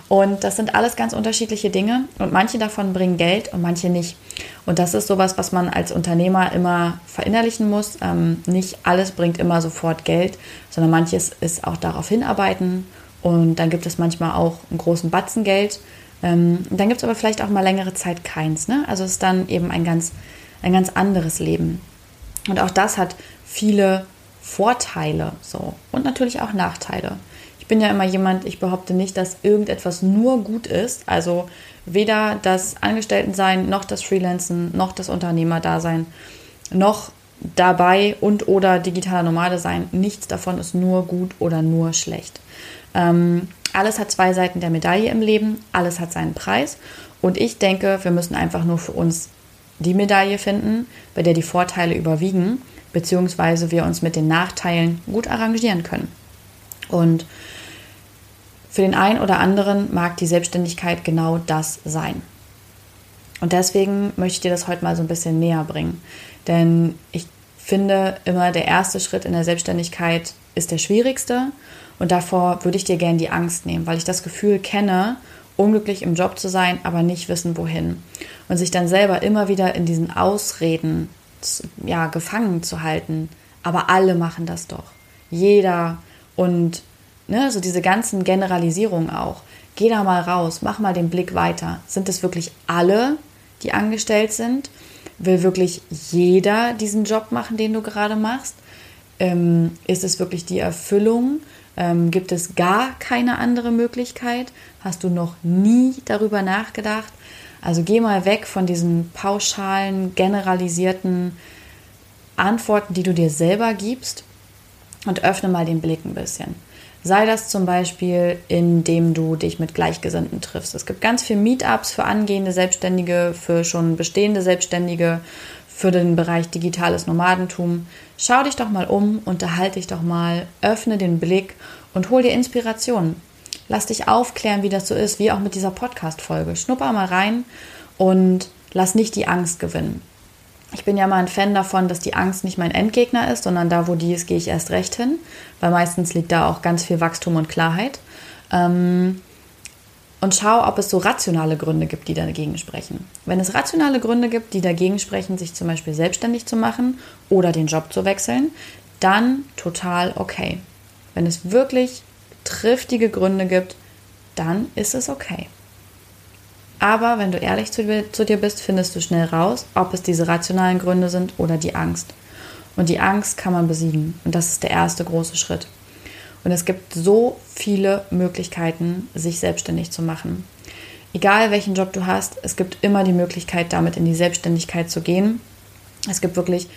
Und das sind alles ganz unterschiedliche Dinge und manche davon bringen Geld und manche nicht. Und das ist sowas, was man als Unternehmer immer verinnerlichen muss. Ähm, nicht alles bringt immer sofort Geld, sondern manches ist auch darauf hinarbeiten und dann gibt es manchmal auch einen großen Batzen Geld. Ähm, dann gibt es aber vielleicht auch mal längere Zeit keins. Ne? Also es ist dann eben ein ganz, ein ganz anderes Leben. Und auch das hat viele Vorteile so und natürlich auch Nachteile. Ich bin ja immer jemand, ich behaupte nicht, dass irgendetwas nur gut ist. Also weder das Angestelltensein, noch das Freelancen, noch das Unternehmerdasein, noch dabei und oder digitaler Nomade sein. Nichts davon ist nur gut oder nur schlecht. Ähm, alles hat zwei Seiten der Medaille im Leben, alles hat seinen Preis. Und ich denke, wir müssen einfach nur für uns die Medaille finden, bei der die Vorteile überwiegen, beziehungsweise wir uns mit den Nachteilen gut arrangieren können. Und für den einen oder anderen mag die Selbstständigkeit genau das sein. Und deswegen möchte ich dir das heute mal so ein bisschen näher bringen. Denn ich finde immer, der erste Schritt in der Selbstständigkeit ist der schwierigste und davor würde ich dir gerne die Angst nehmen, weil ich das Gefühl kenne, unglücklich im Job zu sein, aber nicht wissen, wohin. Und sich dann selber immer wieder in diesen Ausreden ja, gefangen zu halten. Aber alle machen das doch. Jeder. Und ne, so diese ganzen Generalisierungen auch. Geh da mal raus, mach mal den Blick weiter. Sind es wirklich alle, die angestellt sind? Will wirklich jeder diesen Job machen, den du gerade machst? Ähm, ist es wirklich die Erfüllung? Ähm, gibt es gar keine andere Möglichkeit? Hast du noch nie darüber nachgedacht? Also geh mal weg von diesen pauschalen, generalisierten Antworten, die du dir selber gibst und öffne mal den Blick ein bisschen. Sei das zum Beispiel, indem du dich mit Gleichgesinnten triffst. Es gibt ganz viele Meetups für angehende Selbstständige, für schon bestehende Selbstständige, für den Bereich digitales Nomadentum. Schau dich doch mal um, unterhalte dich doch mal, öffne den Blick und hol dir Inspiration. Lass dich aufklären, wie das so ist, wie auch mit dieser Podcast-Folge. Schnupper mal rein und lass nicht die Angst gewinnen. Ich bin ja mal ein Fan davon, dass die Angst nicht mein Endgegner ist, sondern da, wo die ist, gehe ich erst recht hin, weil meistens liegt da auch ganz viel Wachstum und Klarheit. Ähm, und schau, ob es so rationale Gründe gibt, die dagegen sprechen. Wenn es rationale Gründe gibt, die dagegen sprechen, sich zum Beispiel selbstständig zu machen oder den Job zu wechseln, dann total okay. Wenn es wirklich triftige Gründe gibt, dann ist es okay. Aber wenn du ehrlich zu, zu, dir bist, findest du schnell raus, ob es diese rationalen Gründe sind oder die Angst. Und die Angst kann man besiegen. Und das ist der erste große Schritt. Und es gibt so viele Möglichkeiten, sich selbstständig zu machen. Egal welchen Job du hast, es gibt immer die Möglichkeit, damit in die Selbstständigkeit zu gehen. Es gibt wirklich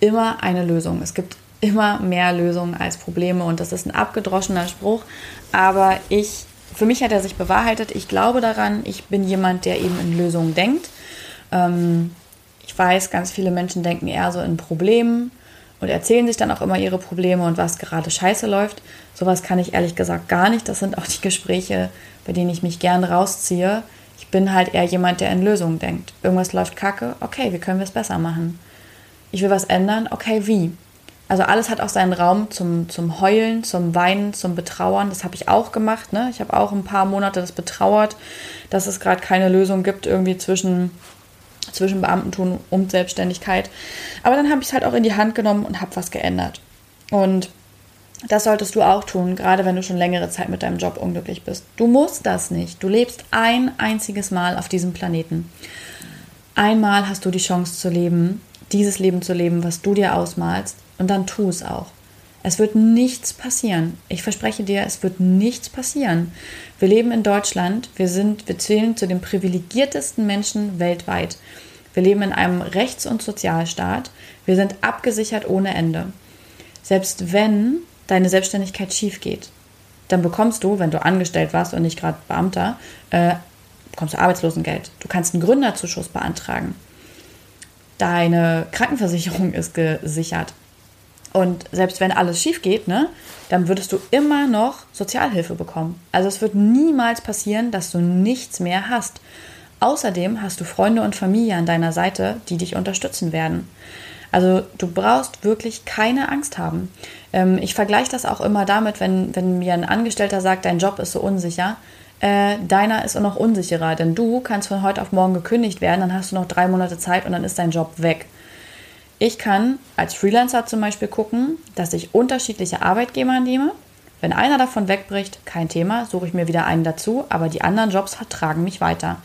immer eine Lösung. Es gibt immer mehr Lösungen als Probleme. Und das ist ein abgedroschener Spruch. Aber ich für mich hat er sich bewahrheitet. Ich glaube daran. Ich bin jemand, der eben in Lösungen denkt. Ähm, ich weiß, ganz viele Menschen denken eher so in Problemen und erzählen sich dann auch immer ihre Probleme und was gerade scheiße läuft. Sowas kann ich ehrlich gesagt gar nicht. Das sind auch die Gespräche, bei denen ich mich gern rausziehe. Ich bin halt eher jemand, der in Lösungen denkt. Irgendwas läuft kacke, okay, wie können wir es besser machen? Ich will was ändern, okay, wie? Also alles hat auch seinen Raum zum, zum Heulen, zum Weinen, zum Betrauern. Das habe ich auch gemacht. Ne? Ich habe auch ein paar Monate das betrauert, dass es gerade keine Lösung gibt irgendwie zwischen, zwischen Beamtentum und Selbstständigkeit. Aber dann habe ich es halt auch in die Hand genommen und habe was geändert. Und das solltest du auch tun, gerade wenn du schon längere Zeit mit deinem Job unglücklich bist. Du musst das nicht. Du lebst ein einziges Mal auf diesem Planeten. Einmal hast du die Chance zu leben, dieses Leben zu leben, was du dir ausmalst. Und dann tu es auch. Es wird nichts passieren. Ich verspreche dir, es wird nichts passieren. Wir leben in Deutschland. Wir sind, wir zählen zu den privilegiertesten Menschen weltweit. Wir leben in einem Rechts- und Sozialstaat. Wir sind abgesichert ohne Ende. Selbst wenn deine Selbstständigkeit schief geht, dann bekommst du, wenn du angestellt warst und nicht gerade Beamter, äh, bekommst du Arbeitslosengeld. Du kannst einen Gründerzuschuss beantragen. Deine Krankenversicherung ist gesichert. Und selbst wenn alles schief geht, ne, dann würdest du immer noch Sozialhilfe bekommen. Also es wird niemals passieren, dass du nichts mehr hast. Außerdem hast du Freunde und Familie an deiner Seite, die dich unterstützen werden. Also du brauchst wirklich keine Angst haben. Ähm, ich vergleiche das auch immer damit, wenn, wenn mir ein Angestellter sagt, dein Job ist so unsicher. Äh, deiner ist noch unsicherer, denn du kannst von heute auf morgen gekündigt werden, dann hast du noch drei Monate Zeit und dann ist dein Job weg. Ich kann als Freelancer zum Beispiel gucken, dass ich unterschiedliche Arbeitgeber nehme. Wenn einer davon wegbricht, kein Thema, suche ich mir wieder einen dazu, aber die anderen Jobs vertragen mich weiter.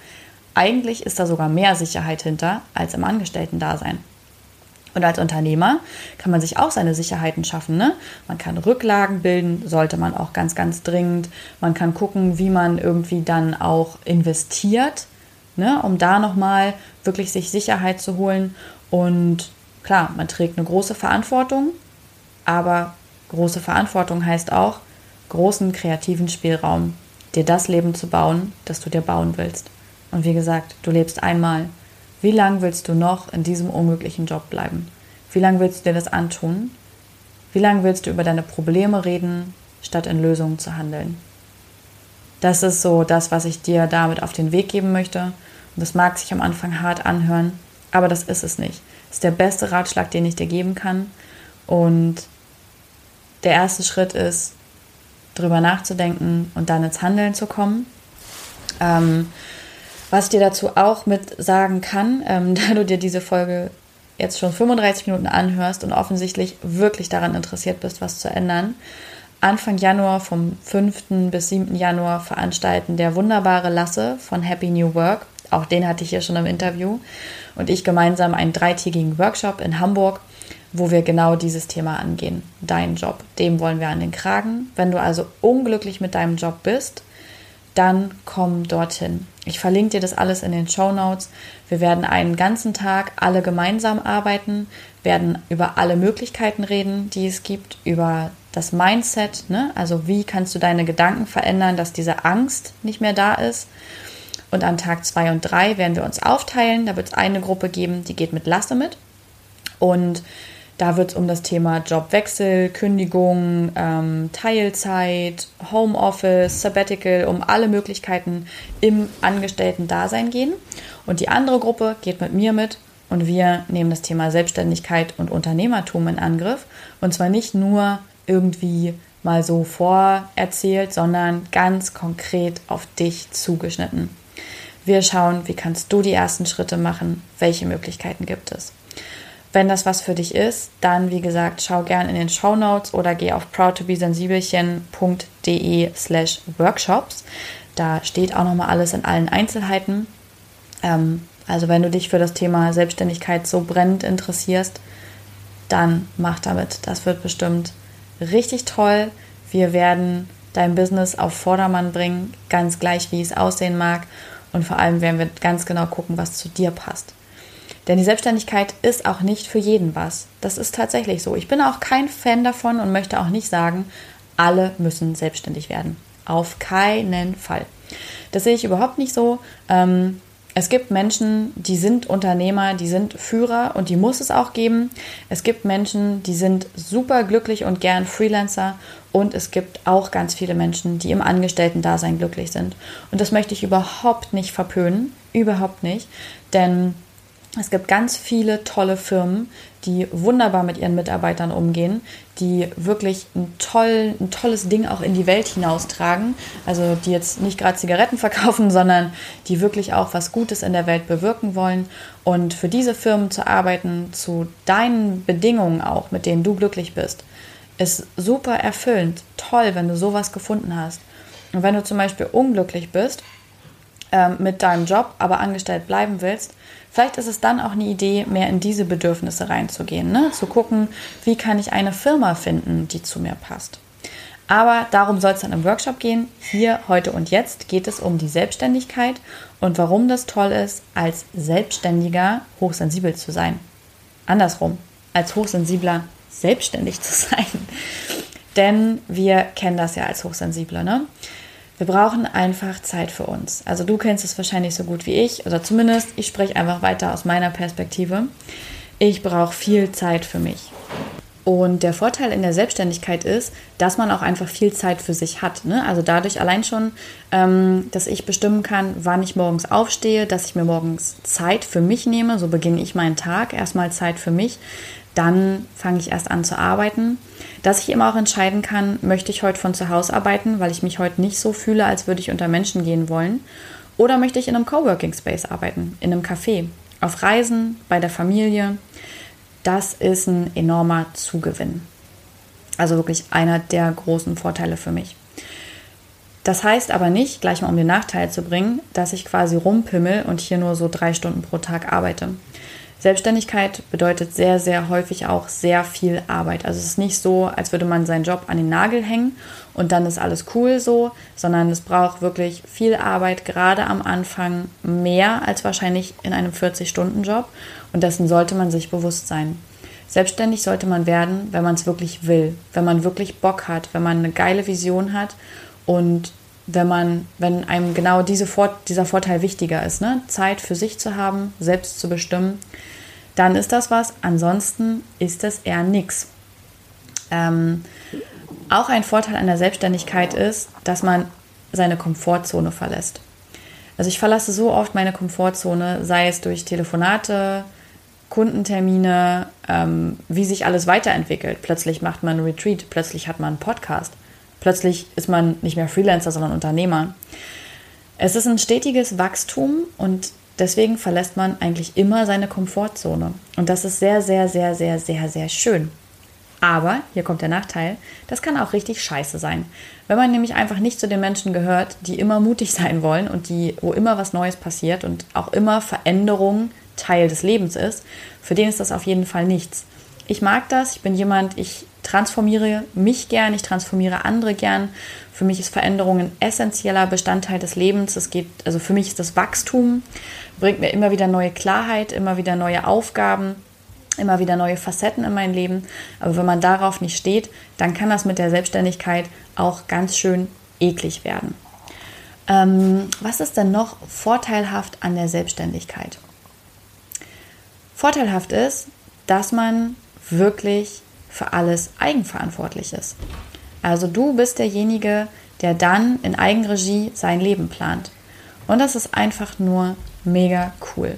Eigentlich ist da sogar mehr Sicherheit hinter als im Angestellten-Dasein. Und als Unternehmer kann man sich auch seine Sicherheiten schaffen. Ne? Man kann Rücklagen bilden, sollte man auch ganz, ganz dringend. Man kann gucken, wie man irgendwie dann auch investiert, ne? um da nochmal wirklich sich Sicherheit zu holen. Und Klar, man trägt eine große Verantwortung, aber große Verantwortung heißt auch großen kreativen Spielraum, dir das Leben zu bauen, das du dir bauen willst. Und wie gesagt, du lebst einmal. Wie lange willst du noch in diesem unglücklichen Job bleiben? Wie lange willst du dir das antun? Wie lange willst du über deine Probleme reden, statt in Lösungen zu handeln? Das ist so das, was ich dir damit auf den Weg geben möchte. Und das mag sich am Anfang hart anhören, aber das ist es nicht ist der beste Ratschlag, den ich dir geben kann. Und der erste Schritt ist, drüber nachzudenken und dann ins Handeln zu kommen. Ähm, was ich dir dazu auch mit sagen kann, ähm, <laughs> da du dir diese Folge jetzt schon 35 Minuten anhörst und offensichtlich wirklich daran interessiert bist, was zu ändern. Anfang Januar, vom 5. bis 7. Januar, veranstalten der wunderbare Lasse von Happy New Work auch den hatte ich hier schon im Interview. Und ich gemeinsam einen dreitägigen Workshop in Hamburg, wo wir genau dieses Thema angehen. Dein Job, dem wollen wir an den Kragen. Wenn du also unglücklich mit deinem Job bist, dann komm dorthin. Ich verlinke dir das alles in den Show Notes. Wir werden einen ganzen Tag alle gemeinsam arbeiten, werden über alle Möglichkeiten reden, die es gibt, über das Mindset, ne? also wie kannst du deine Gedanken verändern, dass diese Angst nicht mehr da ist. Und an Tag 2 und 3 werden wir uns aufteilen. Da wird es eine Gruppe geben, die geht mit Lasse mit. Und da wird es um das Thema Jobwechsel, Kündigung, ähm, Teilzeit, Homeoffice, Sabbatical, um alle Möglichkeiten im Angestellten-Dasein gehen. Und die andere Gruppe geht mit mir mit und wir nehmen das Thema Selbstständigkeit und Unternehmertum in Angriff. Und zwar nicht nur irgendwie mal so vorerzählt, sondern ganz konkret auf dich zugeschnitten. Wir schauen, wie kannst du die ersten Schritte machen, welche Möglichkeiten gibt es. Wenn das was für dich ist, dann wie gesagt, schau gern in den Show Notes oder geh auf proudtobesensibelchen.de slash workshops. Da steht auch nochmal alles in allen Einzelheiten. Ähm, also wenn du dich für das Thema Selbstständigkeit so brennend interessierst, dann mach damit. Das wird bestimmt richtig toll. Wir werden dein Business auf Vordermann bringen, ganz gleich wie es aussehen mag. Und vor allem werden wir ganz genau gucken, was zu dir passt. Denn die Selbstständigkeit ist auch nicht für jeden was. Das ist tatsächlich so. Ich bin auch kein Fan davon und möchte auch nicht sagen, alle müssen selbstständig werden. Auf keinen Fall. Das sehe ich überhaupt nicht so. Ähm, es gibt Menschen, die sind Unternehmer, die sind Führer und die muss es auch geben. Es gibt Menschen, die sind super glücklich und gern Freelancer und es gibt auch ganz viele Menschen, die im Angestellten-Dasein glücklich sind. Und das möchte ich überhaupt nicht verpönen, überhaupt nicht, denn es gibt ganz viele tolle Firmen, die wunderbar mit ihren Mitarbeitern umgehen, die wirklich ein, toll, ein tolles Ding auch in die Welt hinaustragen. Also die jetzt nicht gerade Zigaretten <laughs> verkaufen, sondern die wirklich auch was Gutes in der Welt bewirken wollen. Und für diese Firmen zu arbeiten, zu deinen Bedingungen auch, mit denen du glücklich bist, ist super erfüllend. Toll, wenn du sowas gefunden hast. Und wenn du zum Beispiel unglücklich bist ähm, mit deinem Job, aber angestellt bleiben willst, Vielleicht ist es dann auch eine Idee, mehr in diese Bedürfnisse reinzugehen, ne? zu gucken, wie kann ich eine Firma finden, die zu mir passt. Aber darum soll es dann im Workshop gehen. Hier, heute und jetzt geht es um die Selbstständigkeit und warum das toll ist, als Selbstständiger hochsensibel zu sein. Andersrum, als Hochsensibler selbstständig <laughs> zu sein. Denn wir kennen das ja als Hochsensible. Ne? Wir brauchen einfach Zeit für uns. Also du kennst es wahrscheinlich so gut wie ich, oder zumindest ich spreche einfach weiter aus meiner Perspektive. Ich brauche viel Zeit für mich. Und der Vorteil in der Selbstständigkeit ist, dass man auch einfach viel Zeit für sich hat. Ne? Also dadurch allein schon, ähm, dass ich bestimmen kann, wann ich morgens aufstehe, dass ich mir morgens Zeit für mich nehme. So beginne ich meinen Tag. Erstmal Zeit für mich. Dann fange ich erst an zu arbeiten dass ich immer auch entscheiden kann, möchte ich heute von zu Hause arbeiten, weil ich mich heute nicht so fühle, als würde ich unter Menschen gehen wollen, oder möchte ich in einem Coworking Space arbeiten, in einem Café, auf Reisen, bei der Familie. Das ist ein enormer Zugewinn. Also wirklich einer der großen Vorteile für mich. Das heißt aber nicht, gleich mal um den Nachteil zu bringen, dass ich quasi rumpimmel und hier nur so drei Stunden pro Tag arbeite. Selbstständigkeit bedeutet sehr, sehr häufig auch sehr viel Arbeit. Also es ist nicht so, als würde man seinen Job an den Nagel hängen und dann ist alles cool so, sondern es braucht wirklich viel Arbeit, gerade am Anfang mehr als wahrscheinlich in einem 40-Stunden-Job und dessen sollte man sich bewusst sein. Selbstständig sollte man werden, wenn man es wirklich will, wenn man wirklich Bock hat, wenn man eine geile Vision hat und wenn man, wenn einem genau diese Vor dieser Vorteil wichtiger ist, ne? Zeit für sich zu haben, selbst zu bestimmen dann ist das was. Ansonsten ist das eher nichts. Ähm, auch ein Vorteil an der Selbstständigkeit ist, dass man seine Komfortzone verlässt. Also ich verlasse so oft meine Komfortzone, sei es durch Telefonate, Kundentermine, ähm, wie sich alles weiterentwickelt. Plötzlich macht man einen Retreat, plötzlich hat man einen Podcast, plötzlich ist man nicht mehr Freelancer, sondern Unternehmer. Es ist ein stetiges Wachstum und Deswegen verlässt man eigentlich immer seine Komfortzone. Und das ist sehr, sehr, sehr, sehr, sehr, sehr schön. Aber, hier kommt der Nachteil, das kann auch richtig scheiße sein. Wenn man nämlich einfach nicht zu den Menschen gehört, die immer mutig <laughs> sein wollen und die, wo immer was Neues passiert und auch immer Veränderung Teil des Lebens ist, für den ist das auf jeden Fall nichts. Ich mag das, ich bin jemand, ich transformiere mich gern, ich transformiere andere gern. Für mich ist Veränderung ein essentieller Bestandteil des Lebens. Es geht, also für mich ist das Wachstum, bringt mir immer wieder neue Klarheit, immer wieder neue Aufgaben. immer wieder neue Facetten in mein Leben. Aber wenn man darauf nicht steht, dann kann das mit der Selbstständigkeit auch ganz schön eklig werden. Ähm, was ist denn noch vorteilhaft an der Selbstständigkeit? Vorteilhaft ist, dass man wirklich für alles eigenverantwortlich ist. Also du bist derjenige, der dann in Eigenregie sein Leben plant. Und das ist einfach nur mega cool.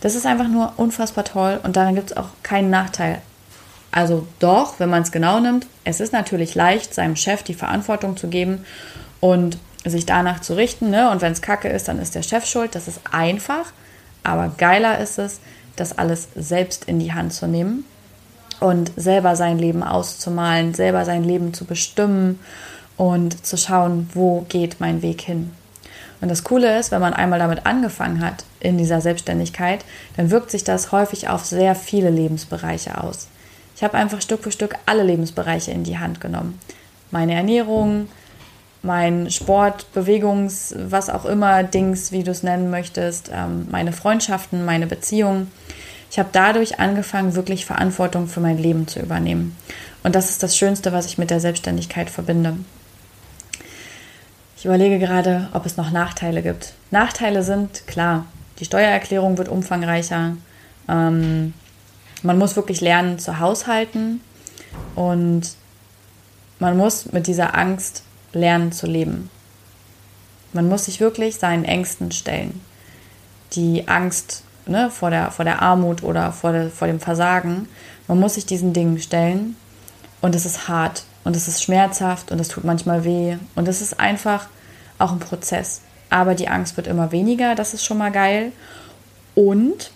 Das ist einfach nur unfassbar toll und daran gibt es auch keinen Nachteil. Also doch, wenn man es genau nimmt, es ist natürlich leicht, seinem Chef die Verantwortung zu geben und sich danach zu richten. Ne? Und wenn es kacke ist, dann ist der Chef schuld. Das ist einfach. Aber geiler ist es, das alles selbst in die Hand zu nehmen und selber sein Leben auszumalen, selber sein Leben zu bestimmen und zu schauen, wo geht mein Weg hin. Und das Coole ist, wenn man einmal damit angefangen hat in dieser Selbstständigkeit, dann wirkt sich das häufig auf sehr viele Lebensbereiche aus. Ich habe einfach Stück für Stück alle Lebensbereiche in die Hand genommen. Meine Ernährung, mein Sport, Bewegungs, was auch immer, Dings, wie du es nennen möchtest, ähm, meine Freundschaften, meine Beziehungen. Ich habe dadurch angefangen, wirklich Verantwortung für mein Leben zu übernehmen. Und das ist das Schönste, was ich mit der Selbstständigkeit verbinde. Ich überlege gerade, ob es noch Nachteile gibt. Nachteile sind klar, die Steuererklärung wird umfangreicher. Ähm, man muss wirklich lernen zu haushalten und man muss mit dieser Angst lernen zu leben. Man muss sich wirklich seinen Ängsten stellen. Die Angst ne, vor, der, vor der Armut oder vor, der, vor dem Versagen. Man muss sich diesen Dingen stellen und es ist hart und es ist schmerzhaft und es tut manchmal weh und es ist einfach auch ein Prozess. Aber die Angst wird immer weniger, das ist schon mal geil. Und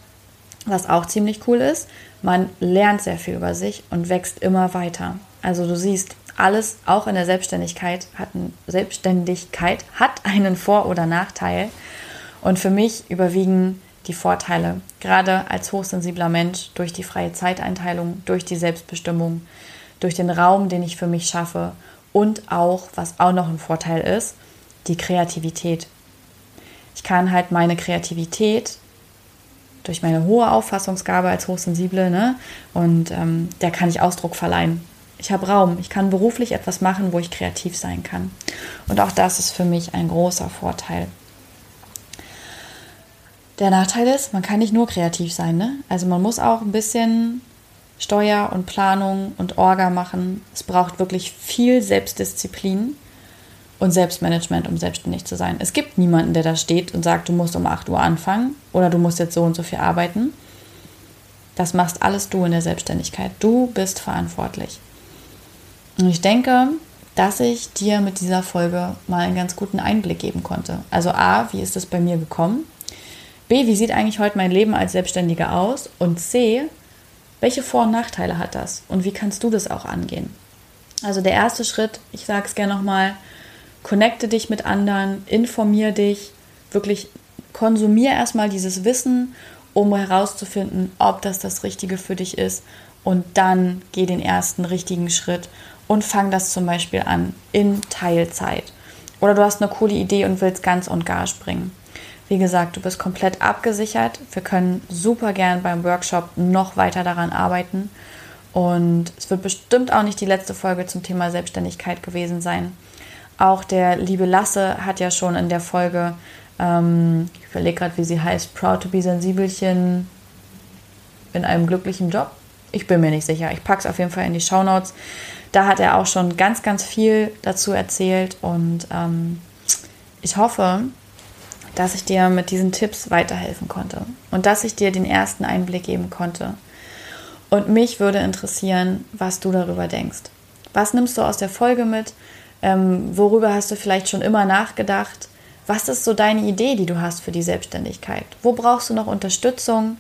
was auch ziemlich cool ist, man lernt sehr viel über sich und wächst immer weiter. Also du siehst, alles, auch in der Selbstständigkeit, hat, ein, Selbstständigkeit hat einen Vor- oder Nachteil. Und für mich überwiegen die Vorteile, gerade als hochsensibler Mensch, durch die freie Zeiteinteilung, durch die Selbstbestimmung, durch den Raum, den ich für mich schaffe und auch, was auch noch ein Vorteil ist, die Kreativität. Ich kann halt meine Kreativität durch meine hohe Auffassungsgabe als Hochsensible, ne, und ähm, der kann ich Ausdruck verleihen. Ich habe Raum, ich kann beruflich etwas machen, wo ich kreativ sein kann. Und auch das ist für mich ein großer Vorteil. Der Nachteil ist, man kann nicht nur kreativ sein. Ne? Also man muss auch ein bisschen Steuer und Planung und Orga machen. Es braucht wirklich viel Selbstdisziplin und Selbstmanagement, um selbstständig zu sein. Es gibt niemanden, der da steht und sagt, du musst um 8 Uhr anfangen oder du musst jetzt so und so viel arbeiten. Das machst alles du in der Selbstständigkeit. Du bist verantwortlich. Und ich denke, dass ich dir mit dieser Folge mal einen ganz guten Einblick geben konnte. Also A, wie ist es bei mir gekommen? B, wie sieht eigentlich heute mein Leben als Selbstständiger aus? Und C, welche Vor- und Nachteile hat das? Und wie kannst du das auch angehen? Also der erste Schritt, ich sage es gerne nochmal, connecte dich mit anderen, informier dich, wirklich konsumier erstmal dieses Wissen, um herauszufinden, ob das das Richtige für dich ist. Und dann geh den ersten richtigen Schritt und fang das zum Beispiel an in Teilzeit. Oder du hast eine coole Idee und willst ganz und gar springen. Wie gesagt, du bist komplett abgesichert. Wir können super gern beim Workshop noch weiter daran arbeiten. Und es wird bestimmt auch nicht die letzte Folge zum Thema Selbstständigkeit gewesen sein. Auch der liebe Lasse hat ja schon in der Folge, ähm, ich überlege gerade, wie sie heißt, Proud to be Sensibelchen in einem glücklichen Job. Ich bin mir nicht sicher. Ich packe es auf jeden Fall in die Show Notes. Da hat er auch schon ganz, ganz viel dazu erzählt und ähm, ich hoffe, dass ich dir mit diesen Tipps weiterhelfen konnte und dass ich dir den ersten Einblick geben konnte. Und mich würde interessieren, was du darüber denkst. Was nimmst du aus der Folge mit? Ähm, worüber hast du vielleicht schon immer nachgedacht? Was ist so deine Idee, die du hast für die Selbstständigkeit? Wo brauchst du noch Unterstützung?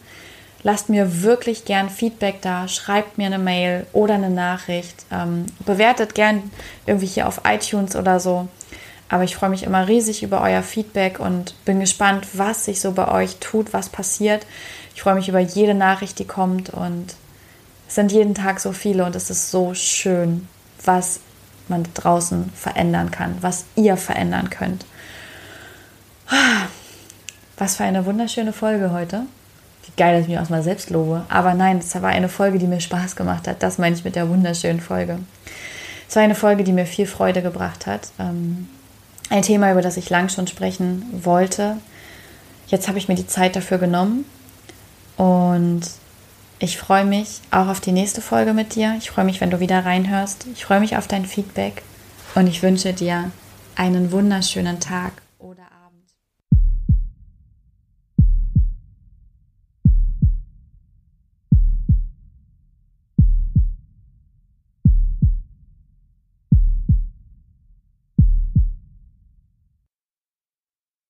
Lasst mir wirklich gern Feedback da, schreibt mir eine Mail oder eine Nachricht, ähm, bewertet gern irgendwie hier auf iTunes oder so. Aber ich freue mich immer riesig über euer Feedback und bin gespannt, was sich so bei euch tut, was passiert. Ich freue mich über jede Nachricht, die kommt und es sind jeden Tag so viele und es ist so schön, was man draußen verändern kann, was ihr verändern könnt. Was für eine wunderschöne Folge heute. Wie geil, dass ich mich auch mal selbst lobe. Aber nein, es war eine Folge, die mir Spaß gemacht hat. Das meine ich mit der wunderschönen Folge. Es war eine Folge, die mir viel Freude gebracht hat. Ähm, ein Thema, über das ich lang schon sprechen wollte. Jetzt habe ich mir die Zeit dafür genommen und ich freue mich auch auf die nächste Folge mit dir. Ich freue mich, wenn du wieder reinhörst. Ich freue mich auf dein Feedback und ich wünsche dir einen wunderschönen Tag.